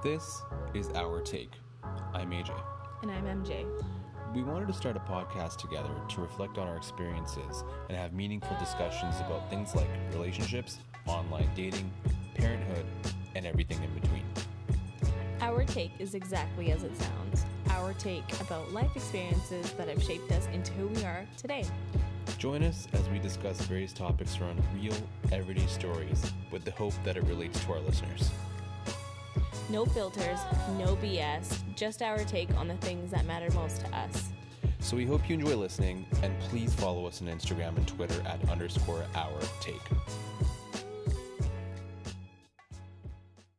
This is Our Take. I'm AJ. And I'm MJ. We wanted to start a podcast together to reflect on our experiences and have meaningful discussions about things like relationships, online dating, parenthood, and everything in between. Our take is exactly as it sounds. Our take about life experiences that have shaped us into who we are today. Join us as we discuss various topics around real, everyday stories with the hope that it relates to our listeners. No filters, no BS, just our take on the things that matter most to us. So we hope you enjoy listening, and please follow us on Instagram and Twitter at underscore our take.